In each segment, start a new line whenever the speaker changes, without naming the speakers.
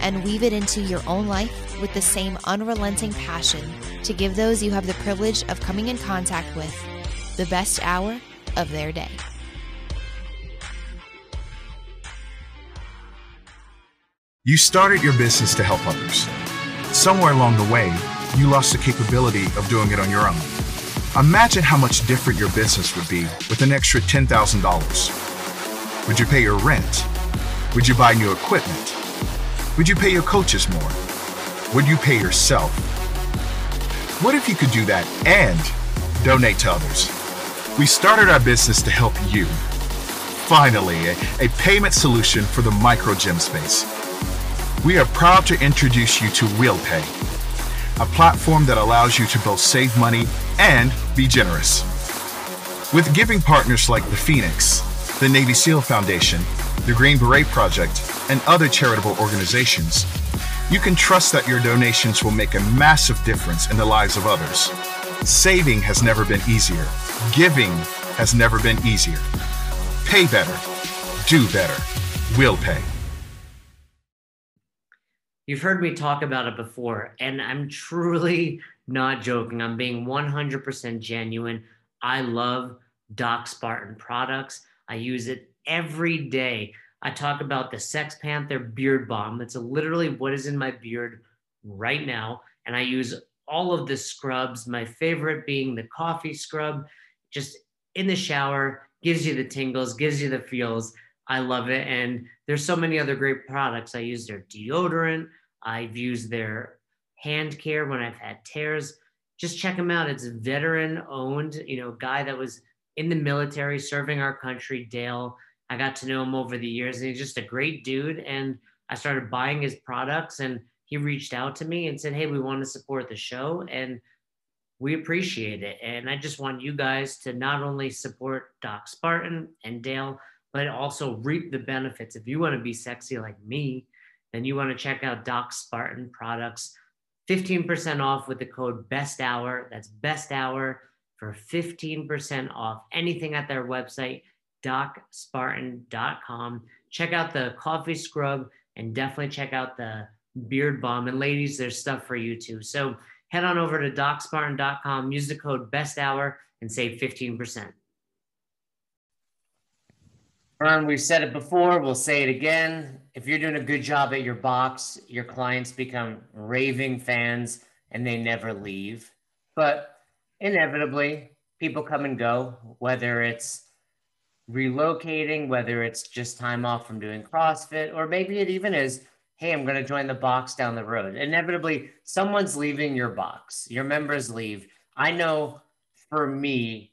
and weave it into your own life with the same unrelenting passion to give those you have the privilege of coming in contact with the best hour of their day.
You started your business to help others. Somewhere along the way, you lost the capability of doing it on your own. Imagine how much different your business would be with an extra $10,000. Would you pay your rent? Would you buy new equipment? Would you pay your coaches more? Would you pay yourself? What if you could do that and donate to others? We started our business to help you. Finally, a, a payment solution for the micro gym space. We are proud to introduce you to WillPay, a platform that allows you to both save money and be generous. With giving partners like the Phoenix, the Navy SEAL Foundation, the Green Beret Project, and other charitable organizations, you can trust that your donations will make a massive difference in the lives of others. Saving has never been easier. Giving has never been easier. Pay better. Do better. We'll pay.
You've heard me talk about it before, and I'm truly not joking. I'm being 100% genuine. I love Doc Spartan products. I use it every day. I talk about the Sex Panther Beard Balm. That's literally what is in my beard right now. And I use all of the scrubs, my favorite being the coffee scrub, just in the shower, gives you the tingles, gives you the feels. I love it. And there's so many other great products. I use their deodorant. I've used their hand care when I've had tears. Just check them out. It's veteran owned, you know, guy that was in the military serving our country, Dale. I got to know him over the years and he's just a great dude. And I started buying his products and he reached out to me and said, Hey, we want to support the show and we appreciate it. And I just want you guys to not only support Doc Spartan and Dale, but also reap the benefits. If you want to be sexy like me, then you want to check out Doc Spartan products. 15% off with the code best hour. That's best hour for 15% off anything at their website, docspartan.com. Check out the coffee scrub and definitely check out the beard balm. And ladies, there's stuff for you too. So head on over to docspartan.com, use the code best hour and save 15%. Ron, we've said it before, we'll say it again. If you're doing a good job at your box, your clients become raving fans and they never leave. But inevitably, people come and go, whether it's relocating, whether it's just time off from doing CrossFit, or maybe it even is, hey, I'm going to join the box down the road. Inevitably, someone's leaving your box, your members leave. I know for me,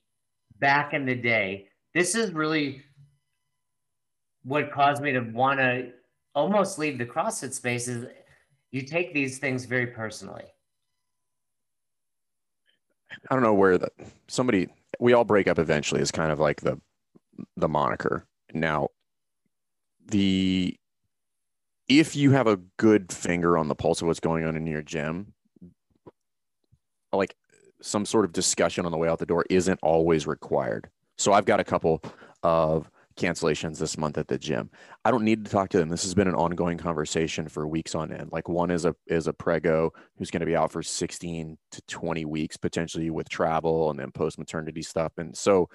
back in the day, this is really what caused me to want to almost leave the CrossFit space is you take these things very personally.
I don't know where that somebody we all break up eventually is kind of like the the moniker. Now the if you have a good finger on the pulse of what's going on in your gym, like some sort of discussion on the way out the door isn't always required. So I've got a couple of cancellations this month at the gym. I don't need to talk to them. This has been an ongoing conversation for weeks on end. Like one is a is a prego who's going to be out for 16 to 20 weeks potentially with travel and then post maternity stuff. And so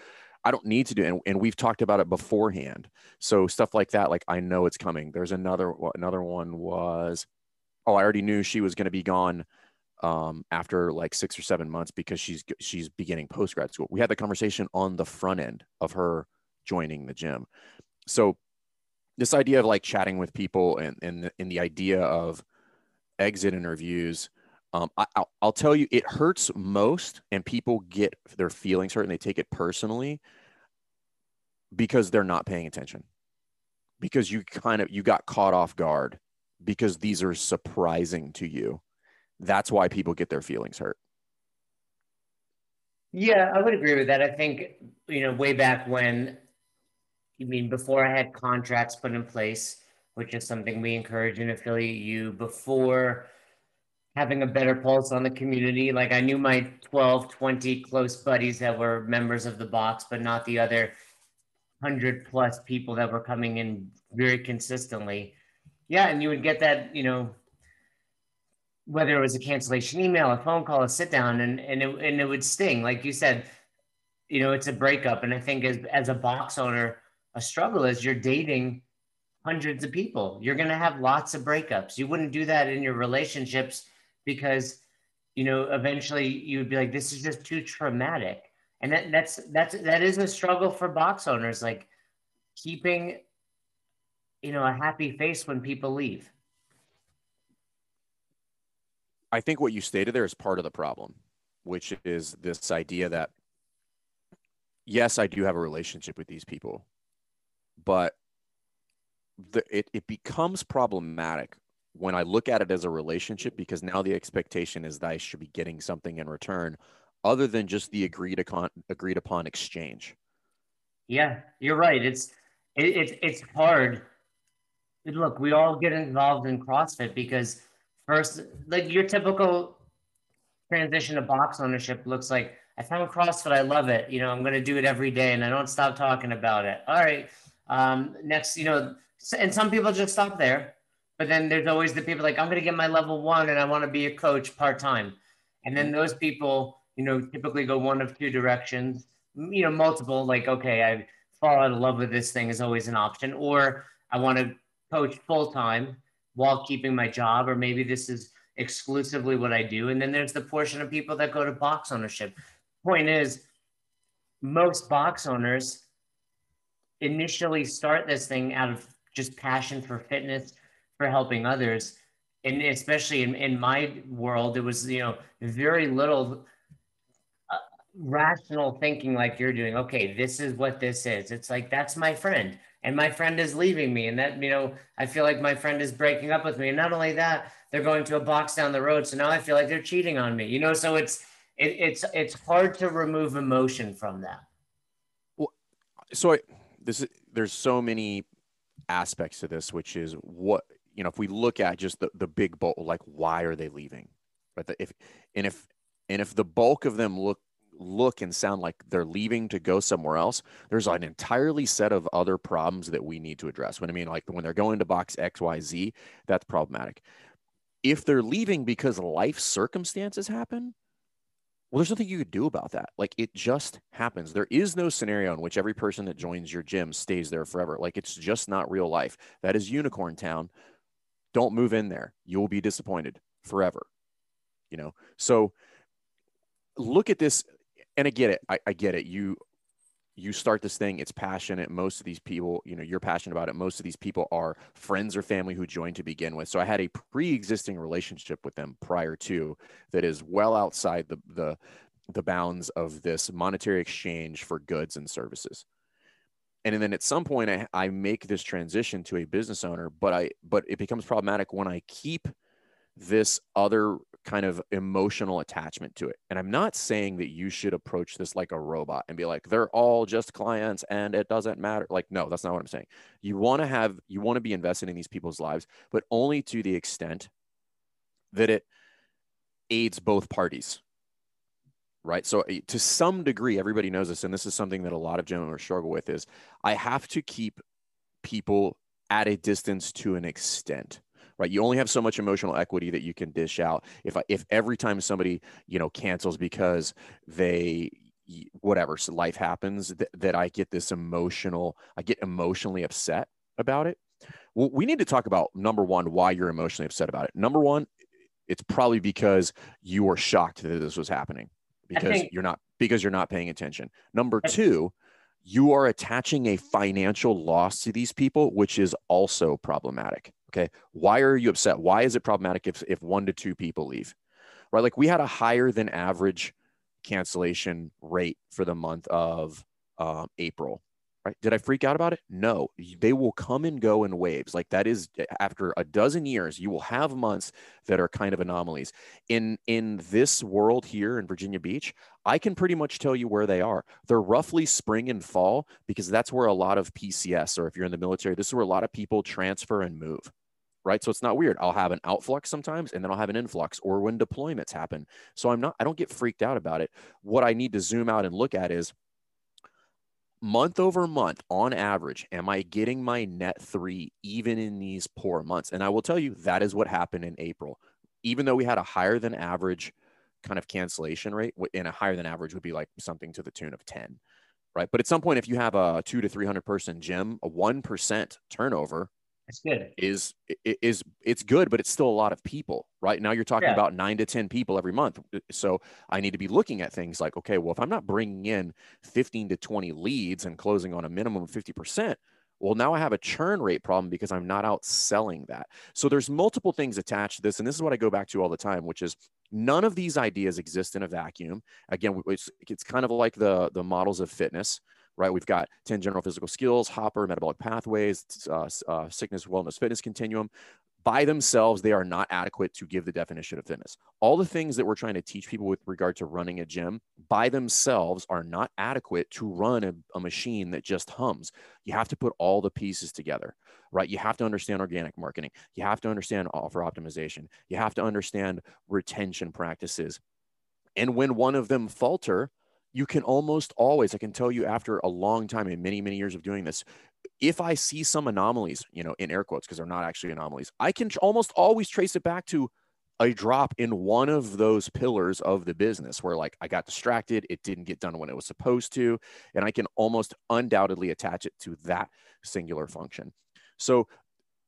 I don't need to do and, and we've talked about it beforehand. So stuff like that like I know it's coming. There's another another one was oh I already knew she was going to be gone um, after like six or seven months because she's she's beginning post grad school. We had the conversation on the front end of her joining the gym. So this idea of like chatting with people and and in the idea of exit interviews, um, I, will I'll tell you, it hurts most, and people get their feelings hurt and they take it personally because they're not paying attention, because you kind of you got caught off guard because these are surprising to you. That's why people get their feelings hurt.
Yeah, I would agree with that. I think, you know, way back when, you mean before I had contracts put in place, which is something we encourage in affiliate you before having a better pulse on the community. Like I knew my 12, 20 close buddies that were members of the box, but not the other 100 plus people that were coming in very consistently. Yeah, and you would get that, you know, whether it was a cancellation email, a phone call, a sit down, and and it, and it would sting. Like you said, you know, it's a breakup. And I think as as a box owner, a struggle is you're dating hundreds of people. You're gonna have lots of breakups. You wouldn't do that in your relationships because you know eventually you would be like, this is just too traumatic. And that that's that's that is a struggle for box owners, like keeping you know a happy face when people leave.
I think what you stated there is part of the problem, which is this idea that yes, I do have a relationship with these people, but the, it, it becomes problematic when I look at it as a relationship because now the expectation is that I should be getting something in return other than just the agreed upon agreed upon exchange.
Yeah, you're right. It's it, it it's hard. Look, we all get involved in CrossFit because first, like your typical transition to box ownership looks like I found CrossFit, I love it. You know, I'm going to do it every day, and I don't stop talking about it. All right, um, next, you know, and some people just stop there, but then there's always the people like I'm going to get my level one, and I want to be a coach part time, and then mm-hmm. those people, you know, typically go one of two directions. You know, multiple like okay, I fall out of love with this thing is always an option, or I want to coach full time while keeping my job, or maybe this is exclusively what I do. And then there's the portion of people that go to box ownership. Point is, most box owners initially start this thing out of just passion for fitness, for helping others. And especially in, in my world, it was, you know, very little uh, rational thinking like you're doing. Okay, this is what this is. It's like, that's my friend and my friend is leaving me and that you know i feel like my friend is breaking up with me and not only that they're going to a box down the road so now i feel like they're cheating on me you know so it's it, it's it's hard to remove emotion from that
well so I, this is there's so many aspects to this which is what you know if we look at just the, the big bulk like why are they leaving right the, if and if and if the bulk of them look look and sound like they're leaving to go somewhere else, there's an entirely set of other problems that we need to address. When I mean, like when they're going to box XYZ, that's problematic. If they're leaving because life circumstances happen, well, there's nothing you could do about that. Like it just happens. There is no scenario in which every person that joins your gym stays there forever. Like it's just not real life. That is unicorn town. Don't move in there. You will be disappointed forever. You know, so look at this and I get it. I, I get it. You you start this thing it's passionate most of these people you know you're passionate about it most of these people are friends or family who joined to begin with so i had a pre-existing relationship with them prior to that is well outside the the the bounds of this monetary exchange for goods and services and then at some point I, I make this transition to a business owner but i but it becomes problematic when i keep this other kind of emotional attachment to it. And I'm not saying that you should approach this like a robot and be like, they're all just clients and it doesn't matter. Like, no, that's not what I'm saying. You want to have, you want to be invested in these people's lives, but only to the extent that it aids both parties. Right. So, eh, to some degree, everybody knows this. And this is something that a lot of gentlemen struggle with is I have to keep people at a distance to an extent right? You only have so much emotional equity that you can dish out. If I, if every time somebody you know cancels because they whatever so life happens that, that I get this emotional, I get emotionally upset about it. Well, we need to talk about number one, why you're emotionally upset about it. Number one, it's probably because you were shocked that this was happening because think, you're not because you're not paying attention. Number two, you are attaching a financial loss to these people, which is also problematic. Okay. Why are you upset? Why is it problematic if, if one to two people leave? Right. Like we had a higher than average cancellation rate for the month of um, April. Right? Did I freak out about it? No. They will come and go in waves. Like that is after a dozen years, you will have months that are kind of anomalies. In in this world here in Virginia Beach, I can pretty much tell you where they are. They're roughly spring and fall because that's where a lot of PCS or if you're in the military, this is where a lot of people transfer and move right? So it's not weird. I'll have an outflux sometimes and then I'll have an influx or when deployments happen. So I'm not, I don't get freaked out about it. What I need to zoom out and look at is month over month on average, am I getting my net three even in these poor months? And I will tell you that is what happened in April. Even though we had a higher than average kind of cancellation rate, and a higher than average would be like something to the tune of 10, right? But at some point, if you have a two to 300 person gym, a 1% turnover
it's good.
Is is it's good, but it's still a lot of people, right? Now you're talking yeah. about nine to ten people every month. Uh, so I need to be looking at things like, okay, well, if I'm not bringing in 15 to 20 leads and closing on a minimum of 50 percent, well, now I have a churn rate problem because I'm not out selling that. So there's multiple things attached to this, and this is what I go back to all the time, which is none of these ideas exist in a vacuum. Again, it's, it's kind of like the the models of fitness right? We've got 10 general physical skills, Hopper, metabolic pathways, uh, uh, sickness, wellness, fitness continuum. By themselves, they are not adequate to give the definition of fitness. All the things that we're trying to teach people with regard to running a gym by themselves are not adequate to run a, a machine that just hums. You have to put all the pieces together, right? You have to understand organic marketing. You have to understand offer optimization. You have to understand retention practices. And when one of them falter, you can almost always, I can tell you after a long time and many, many years of doing this, if I see some anomalies, you know, in air quotes, because they're not actually anomalies, I can almost always trace it back to a drop in one of those pillars of the business where like I got distracted, it didn't get done when it was supposed to, and I can almost undoubtedly attach it to that singular function. So,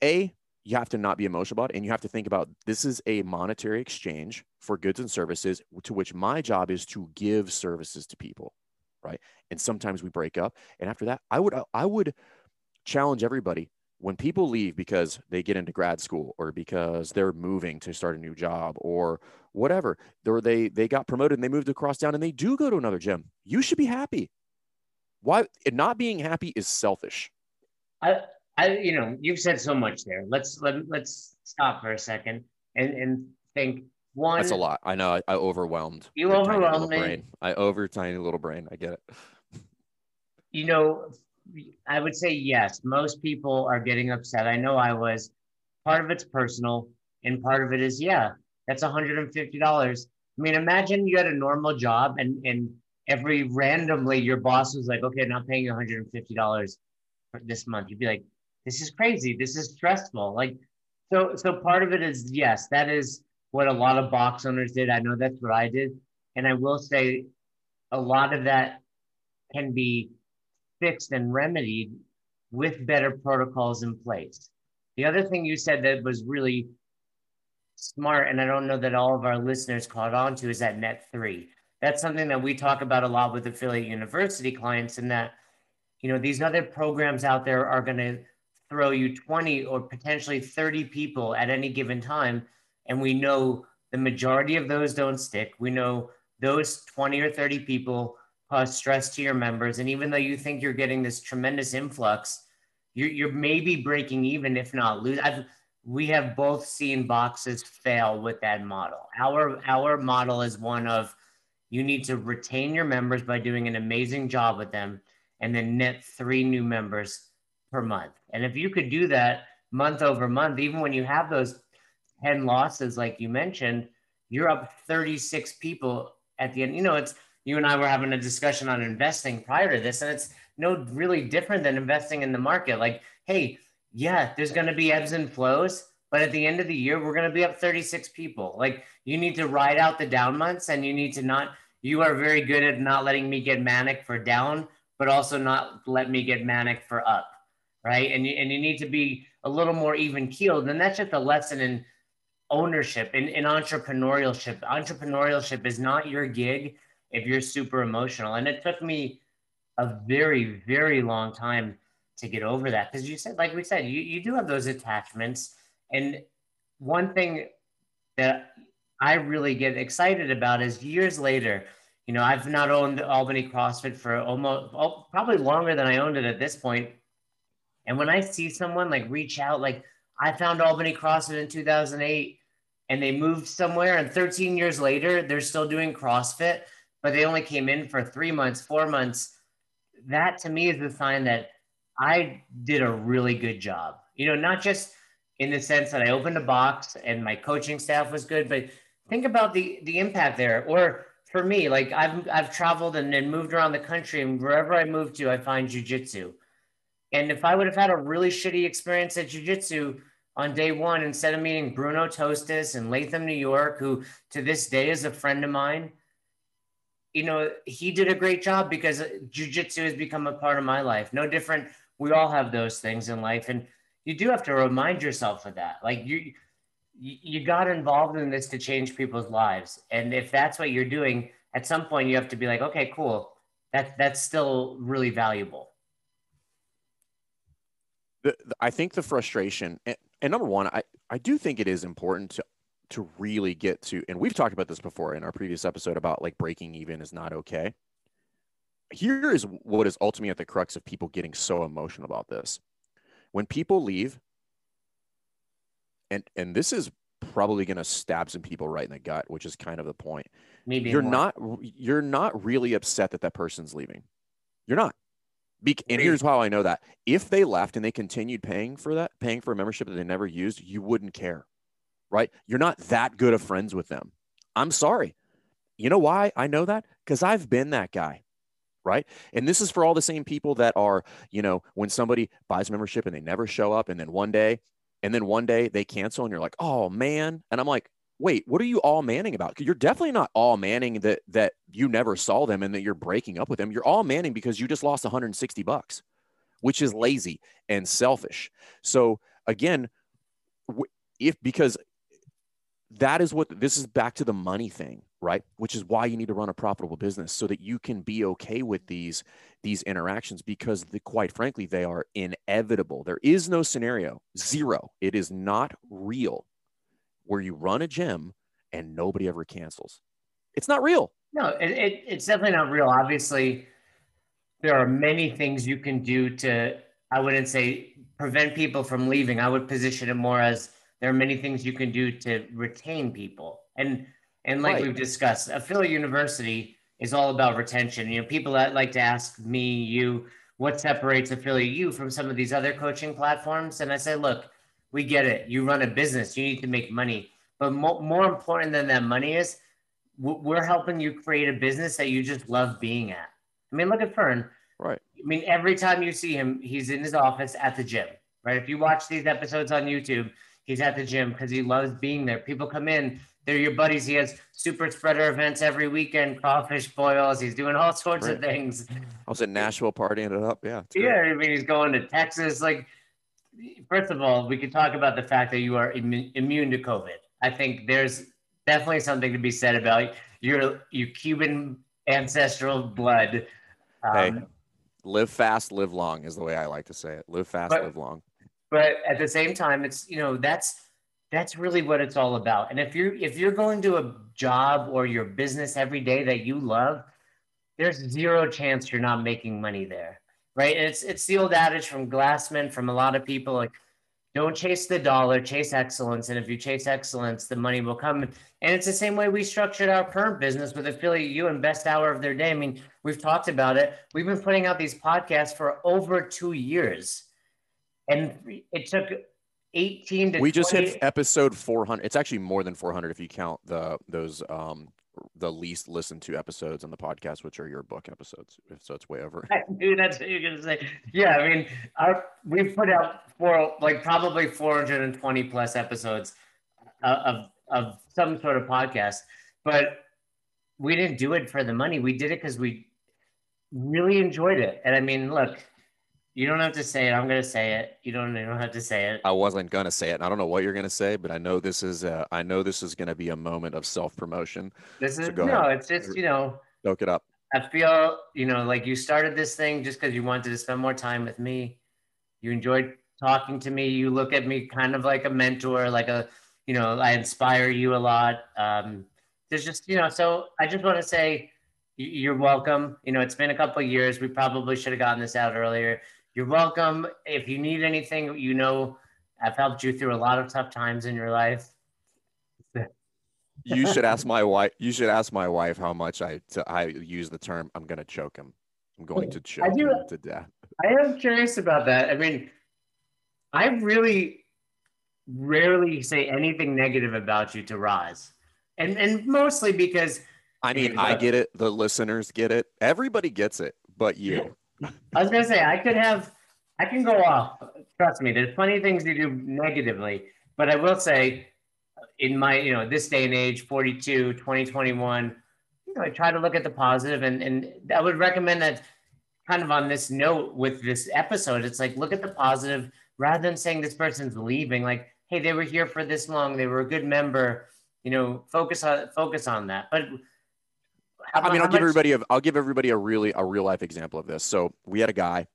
A, you have to not be emotional about it and you have to think about this is a monetary exchange for goods and services to which my job is to give services to people right? And sometimes we break up and after that i would i would challenge everybody when people leave because they get into grad school or because they're moving to start a new job or whatever or they they got promoted and they moved across town and they do go to another gym you should be happy. Why not being happy is selfish.
I, I, you know, you've said so much there. Let's let let's stop for a second and and think. One,
that's a lot. I know. I, I overwhelmed.
You overwhelmed me.
Brain. I over tiny little brain. I get it.
You know, I would say yes. Most people are getting upset. I know I was. Part of it's personal, and part of it is yeah. That's $150. I mean, imagine you had a normal job and and every randomly your boss was like, okay, I'm not paying you $150 this month. You'd be like, this is crazy. This is stressful. Like, so, so part of it is, yes, that is what a lot of box owners did. I know that's what I did. And I will say a lot of that can be fixed and remedied with better protocols in place. The other thing you said that was really smart, and I don't know that all of our listeners caught on to, is that net three. That's something that we talk about a lot with affiliate university clients, and that you know these other programs out there are going to throw you 20 or potentially 30 people at any given time. And we know the majority of those don't stick. We know those 20 or 30 people cause stress to your members. And even though you think you're getting this tremendous influx, you're, you're maybe breaking even, if not lose. I've, we have both seen boxes fail with that model. Our, our model is one of you need to retain your members by doing an amazing job with them and then net three new members per month. And if you could do that month over month, even when you have those 10 losses, like you mentioned, you're up 36 people at the end. You know, it's you and I were having a discussion on investing prior to this, and it's no really different than investing in the market. Like, hey, yeah, there's going to be ebbs and flows, but at the end of the year, we're going to be up 36 people. Like, you need to ride out the down months, and you need to not. You are very good at not letting me get manic for down, but also not let me get manic for up right? And you, and you need to be a little more even keeled. And that's just a lesson in ownership, in, in entrepreneurship. Entrepreneurship is not your gig if you're super emotional. And it took me a very, very long time to get over that. Because you said, like we said, you, you do have those attachments. And one thing that I really get excited about is years later, You know, I've not owned Albany CrossFit for almost oh, probably longer than I owned it at this point. And when I see someone like reach out, like I found Albany CrossFit in 2008 and they moved somewhere, and 13 years later, they're still doing CrossFit, but they only came in for three months, four months. That to me is a sign that I did a really good job. You know, not just in the sense that I opened a box and my coaching staff was good, but think about the the impact there. Or for me, like I've I've traveled and, and moved around the country, and wherever I move to, I find jujitsu. And if I would have had a really shitty experience at jujitsu on day one, instead of meeting Bruno Tostes in Latham, New York, who to this day is a friend of mine, you know, he did a great job because jujitsu has become a part of my life. No different. We all have those things in life and you do have to remind yourself of that. Like you you got involved in this to change people's lives. And if that's what you're doing at some point you have to be like okay cool. That that's still really valuable
the, the, i think the frustration and, and number one i i do think it is important to to really get to and we've talked about this before in our previous episode about like breaking even is not okay here is what is ultimately at the crux of people getting so emotional about this. When people leave, and and this is probably going to stab some people right in the gut, which is kind of the point. Maybe you're more. not you're not really upset that that person's leaving. You're not. Be- and here's how I know that: if they left and they continued paying for that, paying for a membership that they never used, you wouldn't care, right? You're not that good of friends with them. I'm sorry. You know why I know that? Because I've been that guy right? And this is for all the same people that are, you know, when somebody buys membership and they never show up, and then one day, and then one day they cancel, and you're like, oh man, and I'm like, wait, what are you all manning about? You're definitely not all manning that that you never saw them and that you're breaking up with them. You're all manning because you just lost 160 bucks, which is lazy and selfish. So again, if because that is what this is back to the money thing right which is why you need to run a profitable business so that you can be okay with these these interactions because the, quite frankly they are inevitable there is no scenario zero it is not real where you run a gym and nobody ever cancels it's not real
no it, it, it's definitely not real obviously there are many things you can do to i wouldn't say prevent people from leaving i would position it more as there are many things you can do to retain people and and like right. we've discussed, affiliate university is all about retention. You know, people that like to ask me, you, what separates affiliate you from some of these other coaching platforms? And I say, look, we get it. You run a business, you need to make money. But mo- more important than that money is, we're helping you create a business that you just love being at. I mean, look at Fern.
Right.
I mean, every time you see him, he's in his office at the gym, right? If you watch these episodes on YouTube, he's at the gym because he loves being there. People come in, they're your buddies. He has super spreader events every weekend, crawfish boils. He's doing all sorts right. of things.
I was at Nashville partying it up. Yeah.
Yeah. I mean, he's going to Texas. Like, first of all, we could talk about the fact that you are Im- immune to COVID. I think there's definitely something to be said about your your Cuban ancestral blood.
Um, hey, live fast, live long is the way I like to say it. Live fast, but, live long.
But at the same time, it's you know that's that's really what it's all about. And if you're if you're going to a job or your business every day that you love, there's zero chance you're not making money there. Right. And it's it's the old adage from Glassman, from a lot of people like don't chase the dollar, chase excellence. And if you chase excellence, the money will come. And it's the same way we structured our current business with Affiliate You and Best Hour of Their Day. I mean, we've talked about it. We've been putting out these podcasts for over two years. And it took 18 to
we just hit episode 400 it's actually more than 400 if you count the those um the least listened to episodes on the podcast which are your book episodes If so it's way over.
Dude that's what you're gonna say. Yeah i mean we've put out four like probably 420 plus episodes uh, of of some sort of podcast but we didn't do it for the money. We did it because we really enjoyed it. And i mean look you don't have to say it. I'm gonna say it. You don't. You don't have to say it.
I wasn't gonna say it. I don't know what you're gonna say, but I know this is. A, I know this is gonna be a moment of self promotion.
This is so no. Ahead. It's just you know.
Soak it up.
I feel you know like you started this thing just because you wanted to spend more time with me. You enjoyed talking to me. You look at me kind of like a mentor, like a you know I inspire you a lot. Um, there's just you know so I just want to say You're welcome. You know, it's been a couple years. We probably should have gotten this out earlier. You're welcome. If you need anything, you know, I've helped you through a lot of tough times in your life.
you should ask my wife. You should ask my wife how much I I use the term. I'm going to choke him. I'm going to choke him to death.
I am curious about that. I mean, I really rarely say anything negative about you to Roz, and and mostly because
I mean, I get it. The listeners get it. Everybody gets it, but you.
I was gonna say I could have, I can go off. Trust me, there's plenty of things to do negatively, but I will say, in my you know this day and age, 42, 2021, you know, I try to look at the positive, and and I would recommend that kind of on this note with this episode, it's like look at the positive rather than saying this person's leaving. Like, hey, they were here for this long, they were a good member. You know, focus on focus on that, but
I mean, I'll give everybody a, I'll give everybody a really a real life example of this. So we had a guy.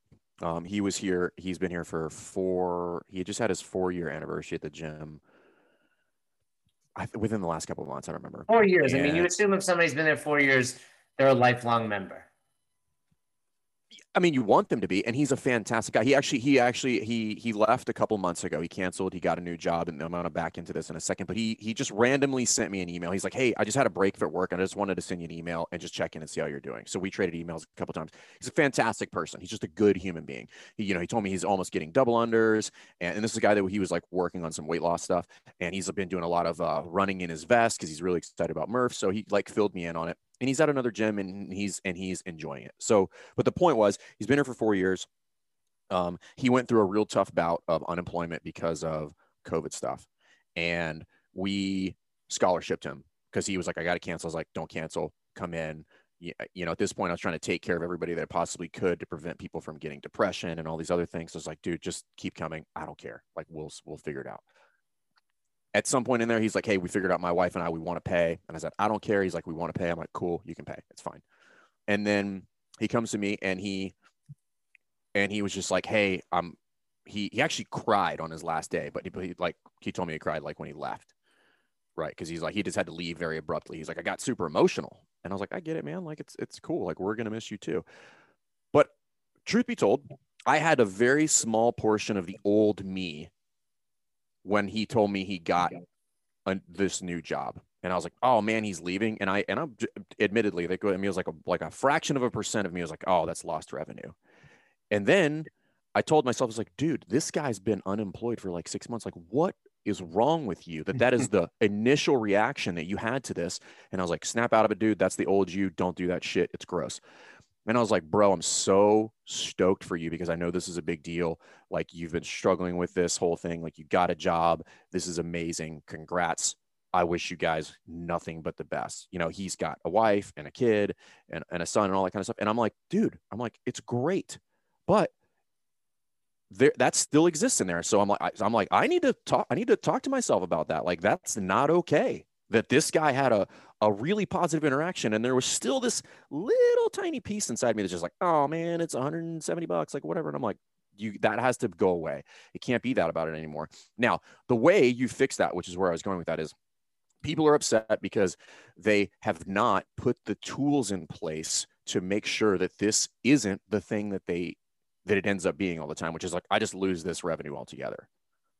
Um, he was here. He's been here for four. He just had his four year anniversary at the gym. I, within the last couple of months, I remember.
Four years. And I mean, you assume if somebody's been there four years, they're a lifelong member.
I mean, you want them to be, and he's a fantastic guy. He actually, he actually, he he left a couple months ago. He canceled. He got a new job, and I'm gonna back into this in a second. But he he just randomly sent me an email. He's like, "Hey, I just had a break at work, and I just wanted to send you an email and just check in and see how you're doing." So we traded emails a couple times. He's a fantastic person. He's just a good human being. He, you know, he told me he's almost getting double unders, and, and this is a guy that he was like working on some weight loss stuff, and he's been doing a lot of uh, running in his vest because he's really excited about Murph. So he like filled me in on it and he's at another gym and he's and he's enjoying it. So, but the point was, he's been here for four years. Um, he went through a real tough bout of unemployment because of COVID stuff, and we scholarshiped him because he was like, "I got to cancel." I was like, "Don't cancel. Come in." You know, at this point, I was trying to take care of everybody that I possibly could to prevent people from getting depression and all these other things. So I was like, "Dude, just keep coming. I don't care. Like, we'll we'll figure it out." At some point in there, he's like, Hey, we figured out my wife and I, we want to pay. And I said, I don't care. He's like, We want to pay. I'm like, Cool, you can pay. It's fine. And then he comes to me and he, and he was just like, Hey, I'm, he, he actually cried on his last day, but he, he like, he told me he cried like when he left. Right. Cause he's like, he just had to leave very abruptly. He's like, I got super emotional. And I was like, I get it, man. Like, it's, it's cool. Like, we're going to miss you too. But truth be told, I had a very small portion of the old me when he told me he got a, this new job and I was like, "Oh man, he's leaving." And I and I'm admittedly, they go at me was like a like a fraction of a percent of me was like, "Oh, that's lost revenue." And then I told myself, "I was like, dude, this guy's been unemployed for like six months. Like, what is wrong with you? That that is the initial reaction that you had to this." And I was like, "Snap out of it, dude. That's the old you. Don't do that shit. It's gross." And I was like, bro, I'm so stoked for you because I know this is a big deal. Like you've been struggling with this whole thing. Like you got a job. This is amazing. Congrats. I wish you guys nothing but the best. You know, he's got a wife and a kid and, and a son and all that kind of stuff. And I'm like, dude, I'm like, it's great. But there that still exists in there. So I'm like, I, I'm like, I need to talk, I need to talk to myself about that. Like that's not okay that this guy had a, a really positive interaction and there was still this little tiny piece inside me that's just like oh man it's 170 bucks like whatever and i'm like you that has to go away. It can't be that about it anymore. Now the way you fix that which is where i was going with that is people are upset because they have not put the tools in place to make sure that this isn't the thing that they that it ends up being all the time which is like i just lose this revenue altogether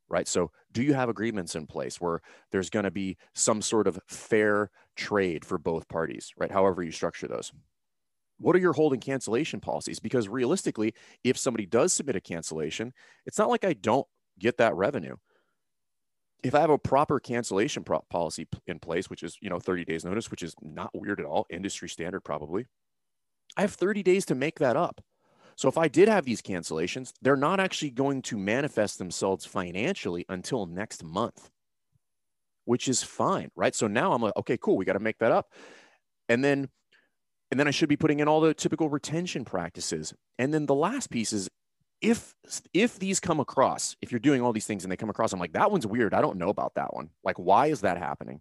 right? So, do you have agreements in place where there's going to be some sort of fair trade for both parties, right? However, you structure those. What are your holding cancellation policies? Because realistically, if somebody does submit a cancellation, it's not like I don't get that revenue. If I have a proper cancellation pro- policy in place, which is, you know, 30 days notice, which is not weird at all, industry standard probably, I have 30 days to make that up. So if I did have these cancellations, they're not actually going to manifest themselves financially until next month, which is fine, right? So now I'm like, okay, cool, we got to make that up. And then and then I should be putting in all the typical retention practices. And then the last piece is if if these come across, if you're doing all these things and they come across, I'm like, that one's weird. I don't know about that one. Like, why is that happening?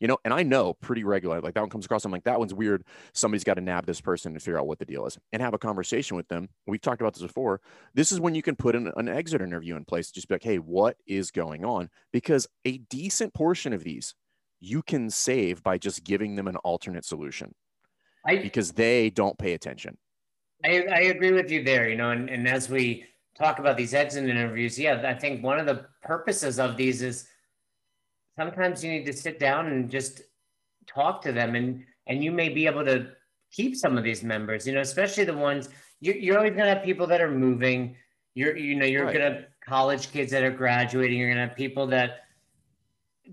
You know, and I know pretty regularly, like that one comes across. I'm like, that one's weird. Somebody's got to nab this person and figure out what the deal is and have a conversation with them. We've talked about this before. This is when you can put an, an exit interview in place. Just be like, hey, what is going on? Because a decent portion of these you can save by just giving them an alternate solution.
I,
because they don't pay attention.
I, I agree with you there, you know, and, and as we talk about these exit interviews, yeah, I think one of the purposes of these is sometimes you need to sit down and just talk to them and and you may be able to keep some of these members, you know, especially the ones you're, you're always gonna have people that are moving. You're you know, you're
Right.
gonna have college kids that are graduating, you're gonna have people that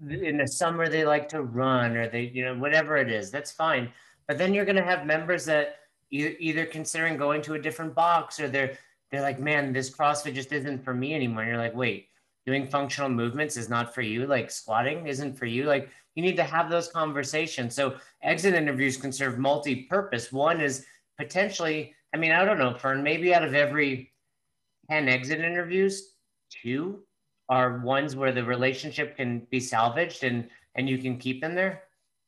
in the summer they like to run or they, you know, whatever it is, that's fine. But then you're gonna have members that e- either considering going to a different box or they're they're like, man, this CrossFit just isn't for me anymore. And you're like, wait, doing functional movements is not for you. Like squatting isn't for you. Like you need to have those conversations. So exit interviews can serve multi-purpose. One is potentially, I mean, I don't know, Fern, maybe out of every 10 exit interviews, two are ones where the relationship can be salvaged and and you can keep them there.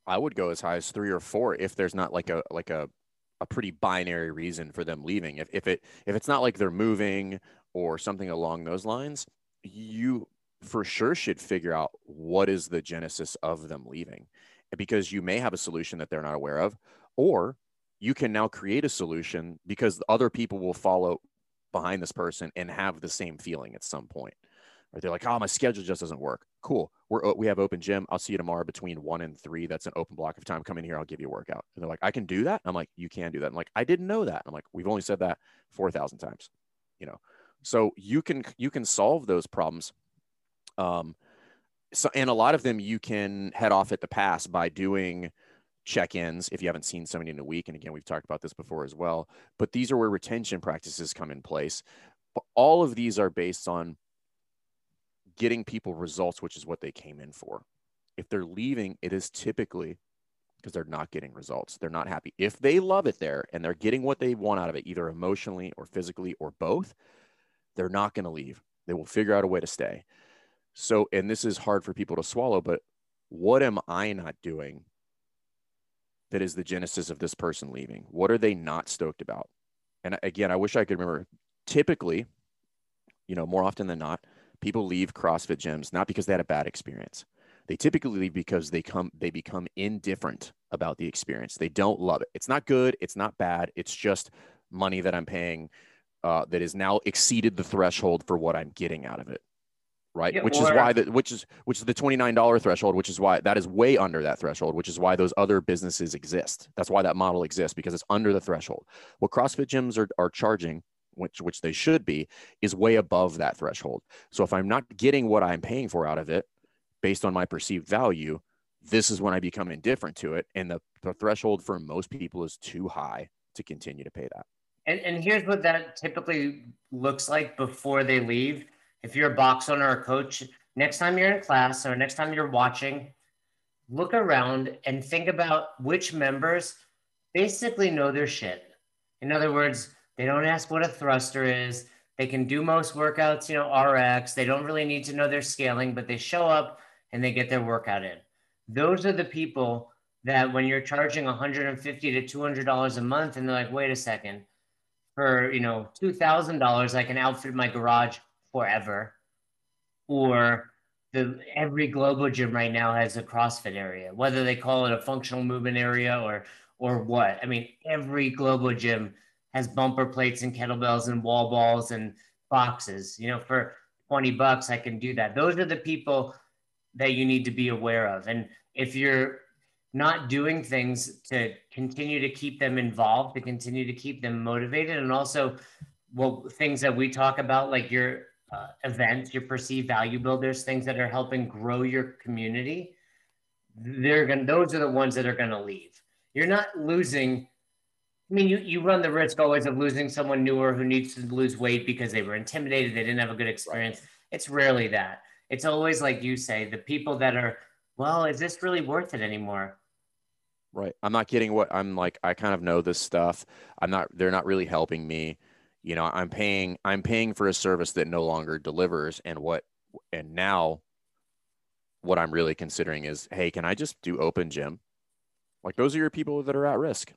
I would go as high as three or four if there's not like a like a a pretty binary reason for them leaving. If if it if it's not like they're moving or something along those lines, you for sure should figure out what is the genesis of them leaving. Because you may have a solution that they're not aware of, or you can now create a solution because other people will follow behind this person and have the same feeling at some point. Or they're like, oh, my schedule just doesn't work. Cool. We're we have open gym. I'll see you tomorrow between one and three. That's an open block of time. Come in here. I'll give you a workout. And they're like, I can do that. I'm like, you can do that. I'm like, I didn't know that. I'm like, we've only said that four thousand times. You know, so you can you can solve those problems. Um, so and a lot of them you can head off at the pass by doing check-ins if you haven't seen somebody in a week. And again, we've talked about this before as well. But these are where retention practices come in place. But all of these are based on getting people results, which is what they came in for. If they're leaving, it is typically because they're not getting results. They're not happy. If they love it there and they're getting what they want out of it, either emotionally or physically or both, they're not going to leave. They will figure out a way to stay. So, and this is hard for people to swallow, but what am I not doing that is the genesis of this person leaving? What are they not stoked about? And again, I wish I could remember. Typically, you know, more often than not, people leave CrossFit gyms not because they had a bad experience. They typically leave because they come they become indifferent about the experience. They don't love it. It's not good. It's not bad. It's just money that I'm paying uh, that is now exceeded the threshold for what I'm getting out of it. Right.
Yeah,
which is why the which is which is the twenty nine dollar threshold. Which is why that is way under that threshold. Which is why those other businesses exist. That's why that model exists because it's under the threshold. What CrossFit gyms are are charging which which they should be, is way above that threshold. So if I'm not getting what I'm paying for out of it based on my perceived value, this is when I become indifferent to it. And the, the threshold for most people is too high to continue to pay that.
And, and here's what that typically looks like before they leave. If you're a box owner or coach, next time you're in class or next time you're watching, look around and think about which members basically know their shit. In other words, they don't ask what a thruster is. They can do most workouts, you know, RX. They don't really need to know their scaling, but they show up and they get their workout in. Those are the people that when you're charging 150 to 200 dollars a month, and they're like, wait a second, for you know two thousand dollars, I can outfit my garage forever, or the every Globo gym right now has a CrossFit area, whether they call it a functional movement area or or what. I mean, every Globo gym has bumper plates and kettlebells and wall balls and boxes. You know, for 20 bucks, I can do that. Those are the people that you need to be aware of. And if you're not doing things to continue to keep them involved, to continue to keep them motivated, and also well, things that we talk about, like your uh, events, your perceived value builders, things that are helping grow your community, they're going to, those are the ones that are going to leave. You're not losing I mean, you, you run the risk always of losing someone newer who needs to lose weight because they were intimidated, they didn't have a good experience. It's rarely that. It's always like you say, the people that are, well, is this really worth it anymore?
Right. I'm not getting what I'm like. I kind of know this stuff. I'm not, they're not really helping me. You know, I'm paying, I'm paying for a service that no longer delivers. And what, and now what I'm really considering is, hey, can I just do open gym? Like those are your people that are at risk.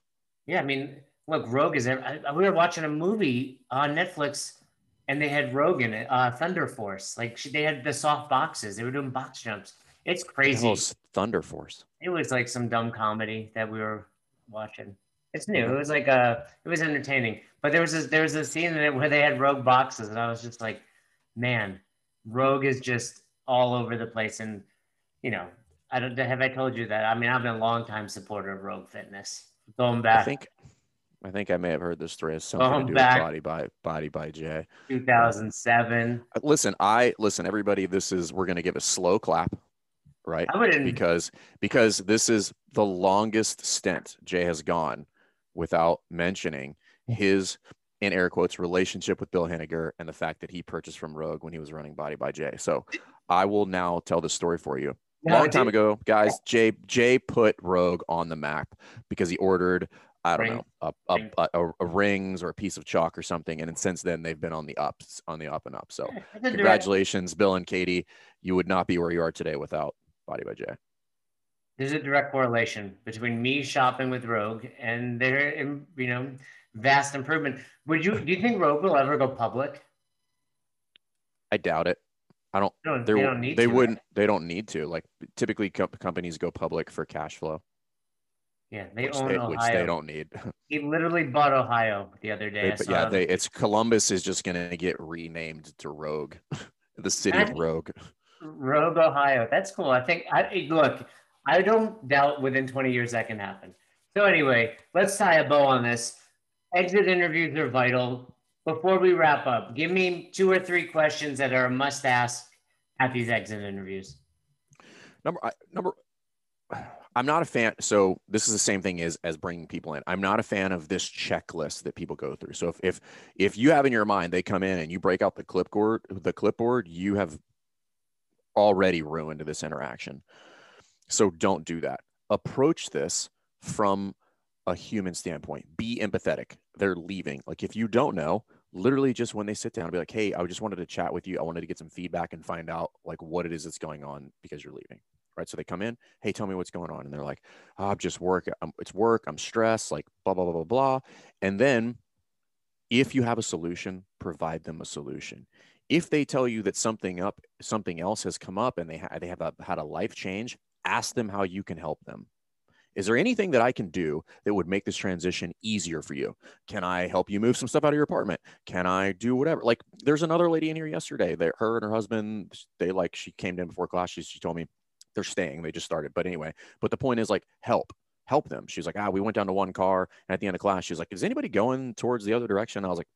Yeah, I mean, look, Rogue is. I, we were watching a movie on Netflix, and they had Rogue in it, uh, Thunder Force. Like she, they had the soft boxes. They were doing box jumps. It's crazy.
Thunder Force.
It was like some dumb comedy that we were watching. It's new. It was like a, it was entertaining. But there was this, there was a scene in it where they had Rogue boxes, and I was just like, man, Rogue is just all over the place. And you know, I don't have I told you that. I mean, I've been a long time supporter of Rogue Fitness. Going back,
I think, I think I may have heard this story has something
Going
to do
back-
with Body by Body by Jay.
2007.
Uh, Listen, I listen, everybody. This is we're gonna give a slow clap, right? Because because this is the longest stint Jay has gone without mentioning his in air quotes relationship with Bill Henniger and the fact that he purchased from Rogue when he was running Body by Jay. So I will now tell the story for you.
No,
Long time ago, guys, Jay Jay put Rogue on the map because he ordered I don't
Ring.
know a, a, a, a, rings or a piece of chalk or something, and since then they've been on the ups on the up and up. So
it's a direct-
congratulations, Bill and Katie. You would not be where you are today without Body by Jay.
There's a direct correlation between me shopping with Rogue and their, you know, vast improvement. Would you? Do you think Rogue will ever go public?
I doubt it. I don't.
They don't,
They,
don't need
they
to,
wouldn't. They don't need to. Like typically, co- companies go public for cash flow,
Yeah, they
which
own
they,
Ohio.
which they don't need.
He literally bought Ohio the other day.
They- but yeah, they. It's Columbus is just gonna get renamed to Rogue, the city of Rogue.
Rogue, Ohio. That's cool. I think. I look. I don't doubt within 20 years that can happen. So anyway, let's tie a bow on this. Exit interviews are vital. Before we wrap up, give me two or three questions that are a must ask at these exit interviews.
Number number. I'm not a fan. So this is the same thing as as bringing people in. I'm not a fan of this checklist that people go through. So if if if you have in your mind they come in and you break out the clipboard, the clipboard, you have already ruined this interaction. So don't do that. Approach this from a human standpoint. Be empathetic. They're leaving. Like if you don't know, literally just when they sit down, be like, "Hey, I just wanted to chat with you. I wanted to get some feedback and find out like what it is that's going on because you're leaving." Right? So they come in, "Hey, tell me what's going on." And they're like, oh, "I'm just work. I'm, it's work. I'm stressed. Like blah blah blah blah blah." And then, if you have a solution, provide them a solution. If they tell you that something up, something else has come up, and they ha- they have a, had a life change, ask them how you can help them. Is there anything that I can do that would make this transition easier for you? Can I help you move some stuff out of your apartment? Can I do whatever? Like, there's another lady in here yesterday that her and her husband, they like, she came in before class. She, she told me they're staying. They just started. But anyway, but the point is like, help, help them. She's like, ah, we went down to one car. And at the end of class, she's like, is anybody going towards the other direction? I was like,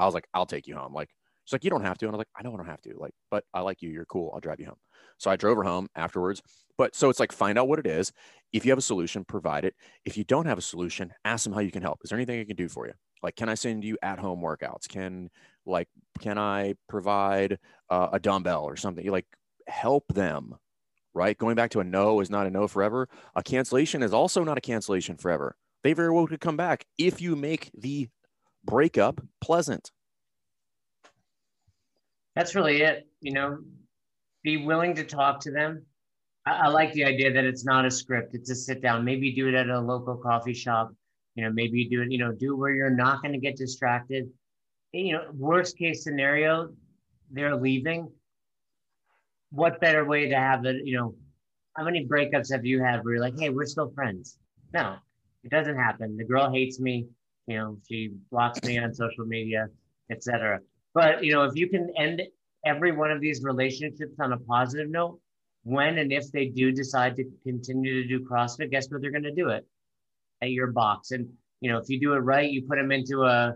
I was like, I'll take you home. Like, she's like, you don't have to. And I was like, I know I don't have to. Like, but I like you. You're cool. I'll drive you home. So I drove her home afterwards. But so it's like, find out what it is. If you have a solution, provide it. If you don't have a solution, ask them how you can help. Is there anything I can do for you? Like, can I send you at home workouts? Can like, can I provide uh, a dumbbell or something? You like help them, right? Going back to a no is not a no forever. A cancellation is also not a cancellation forever. They very well could come back if you make the breakup pleasant.
That's really it. You know, be willing to talk to them. I, I like the idea that it's not a script; it's a sit down. Maybe do it at a local coffee shop. You know, maybe do it. You know, do where you're not going to get distracted. You know, worst case scenario, they're leaving. What better way to have it? You know, how many breakups have you had where you're like, "Hey, we're still friends"? No, it doesn't happen. The girl hates me. You know, she blocks me on social media, etc. But you know, if you can end every one of these relationships on a positive note, when and if they do decide to continue to do CrossFit, guess where they're going to do it? At your box. And you know, if you do it right, you put them into a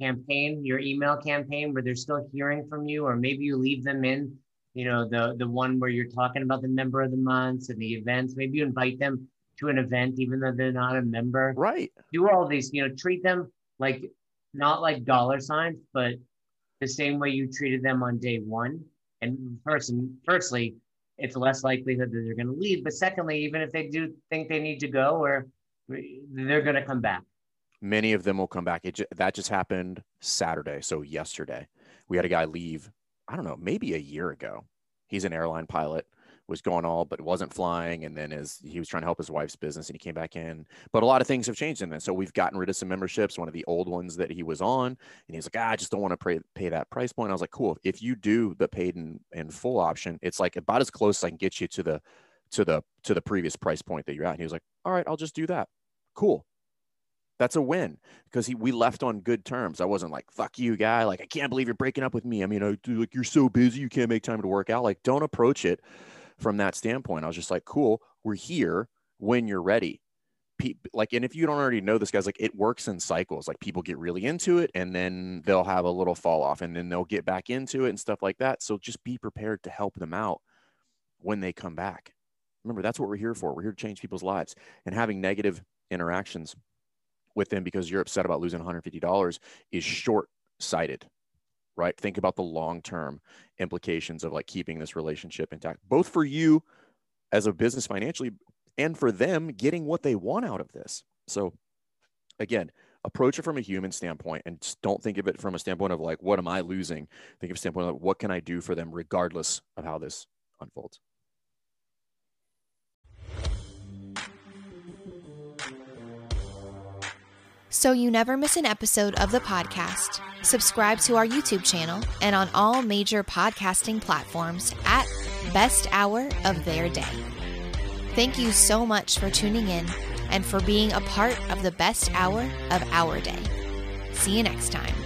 campaign, your email campaign, where they're still hearing from you, or maybe you leave them in. You know, the the one where you're talking about the member of the months and the events. Maybe you invite them to an event, even though they're not a member
Right.
do all these, you know, treat them like not like dollar signs, but the same way you treated them on day one. And first, firstly, it's less likelihood that they're going to leave. But secondly, even if they do think they need to go, or they're going to come back.
Many of them will come back. It that just happened Saturday. So yesterday, we had a guy leave. I don't know, maybe a year ago. He's an airline pilot, was going all, but wasn't flying. And then as he was trying to help his wife's business, and he came back in. But a lot of things have changed in this. So we've gotten rid of some memberships. One of the old ones that he was on, and he was like, ah, I just don't want to pay, pay that price point. I was like, cool. If you do the paid and, and full option, it's like about as close as I can get you to the to the to the previous price point that you're at. And he was like, all right, I'll just do that. Cool. That's a win because he we left on good terms. I wasn't like fuck you, guy. Like I can't believe you're breaking up with me. I mean, I, like you're so busy, you can't make time to work out. Like don't approach it from that standpoint. I was just like, cool, we're here when you're ready. Pe- like, and if you don't already know this, guys, like it works in cycles. Like people get really into it, and then they'll have a little fall off, and then they'll get back into it and stuff like that. So just be prepared to help them out when they come back. Remember, that's what we're here for. We're here to change people's lives, and having negative interactions with them because you're upset about losing $150 is short sighted right think about the long term implications of like keeping this relationship intact both for you as a business financially and for them getting what they want out of this. So again, approach it from a human standpoint and don't think of it from a standpoint of like, what am I losing? Think of a standpoint of what can I do for them regardless of how this unfolds.
So you never miss an episode of the podcast, subscribe to our YouTube channel and on all major podcasting platforms at Best Hour of Their Day. Thank you so much for tuning in and for being a part of the best hour of our day. See you next time.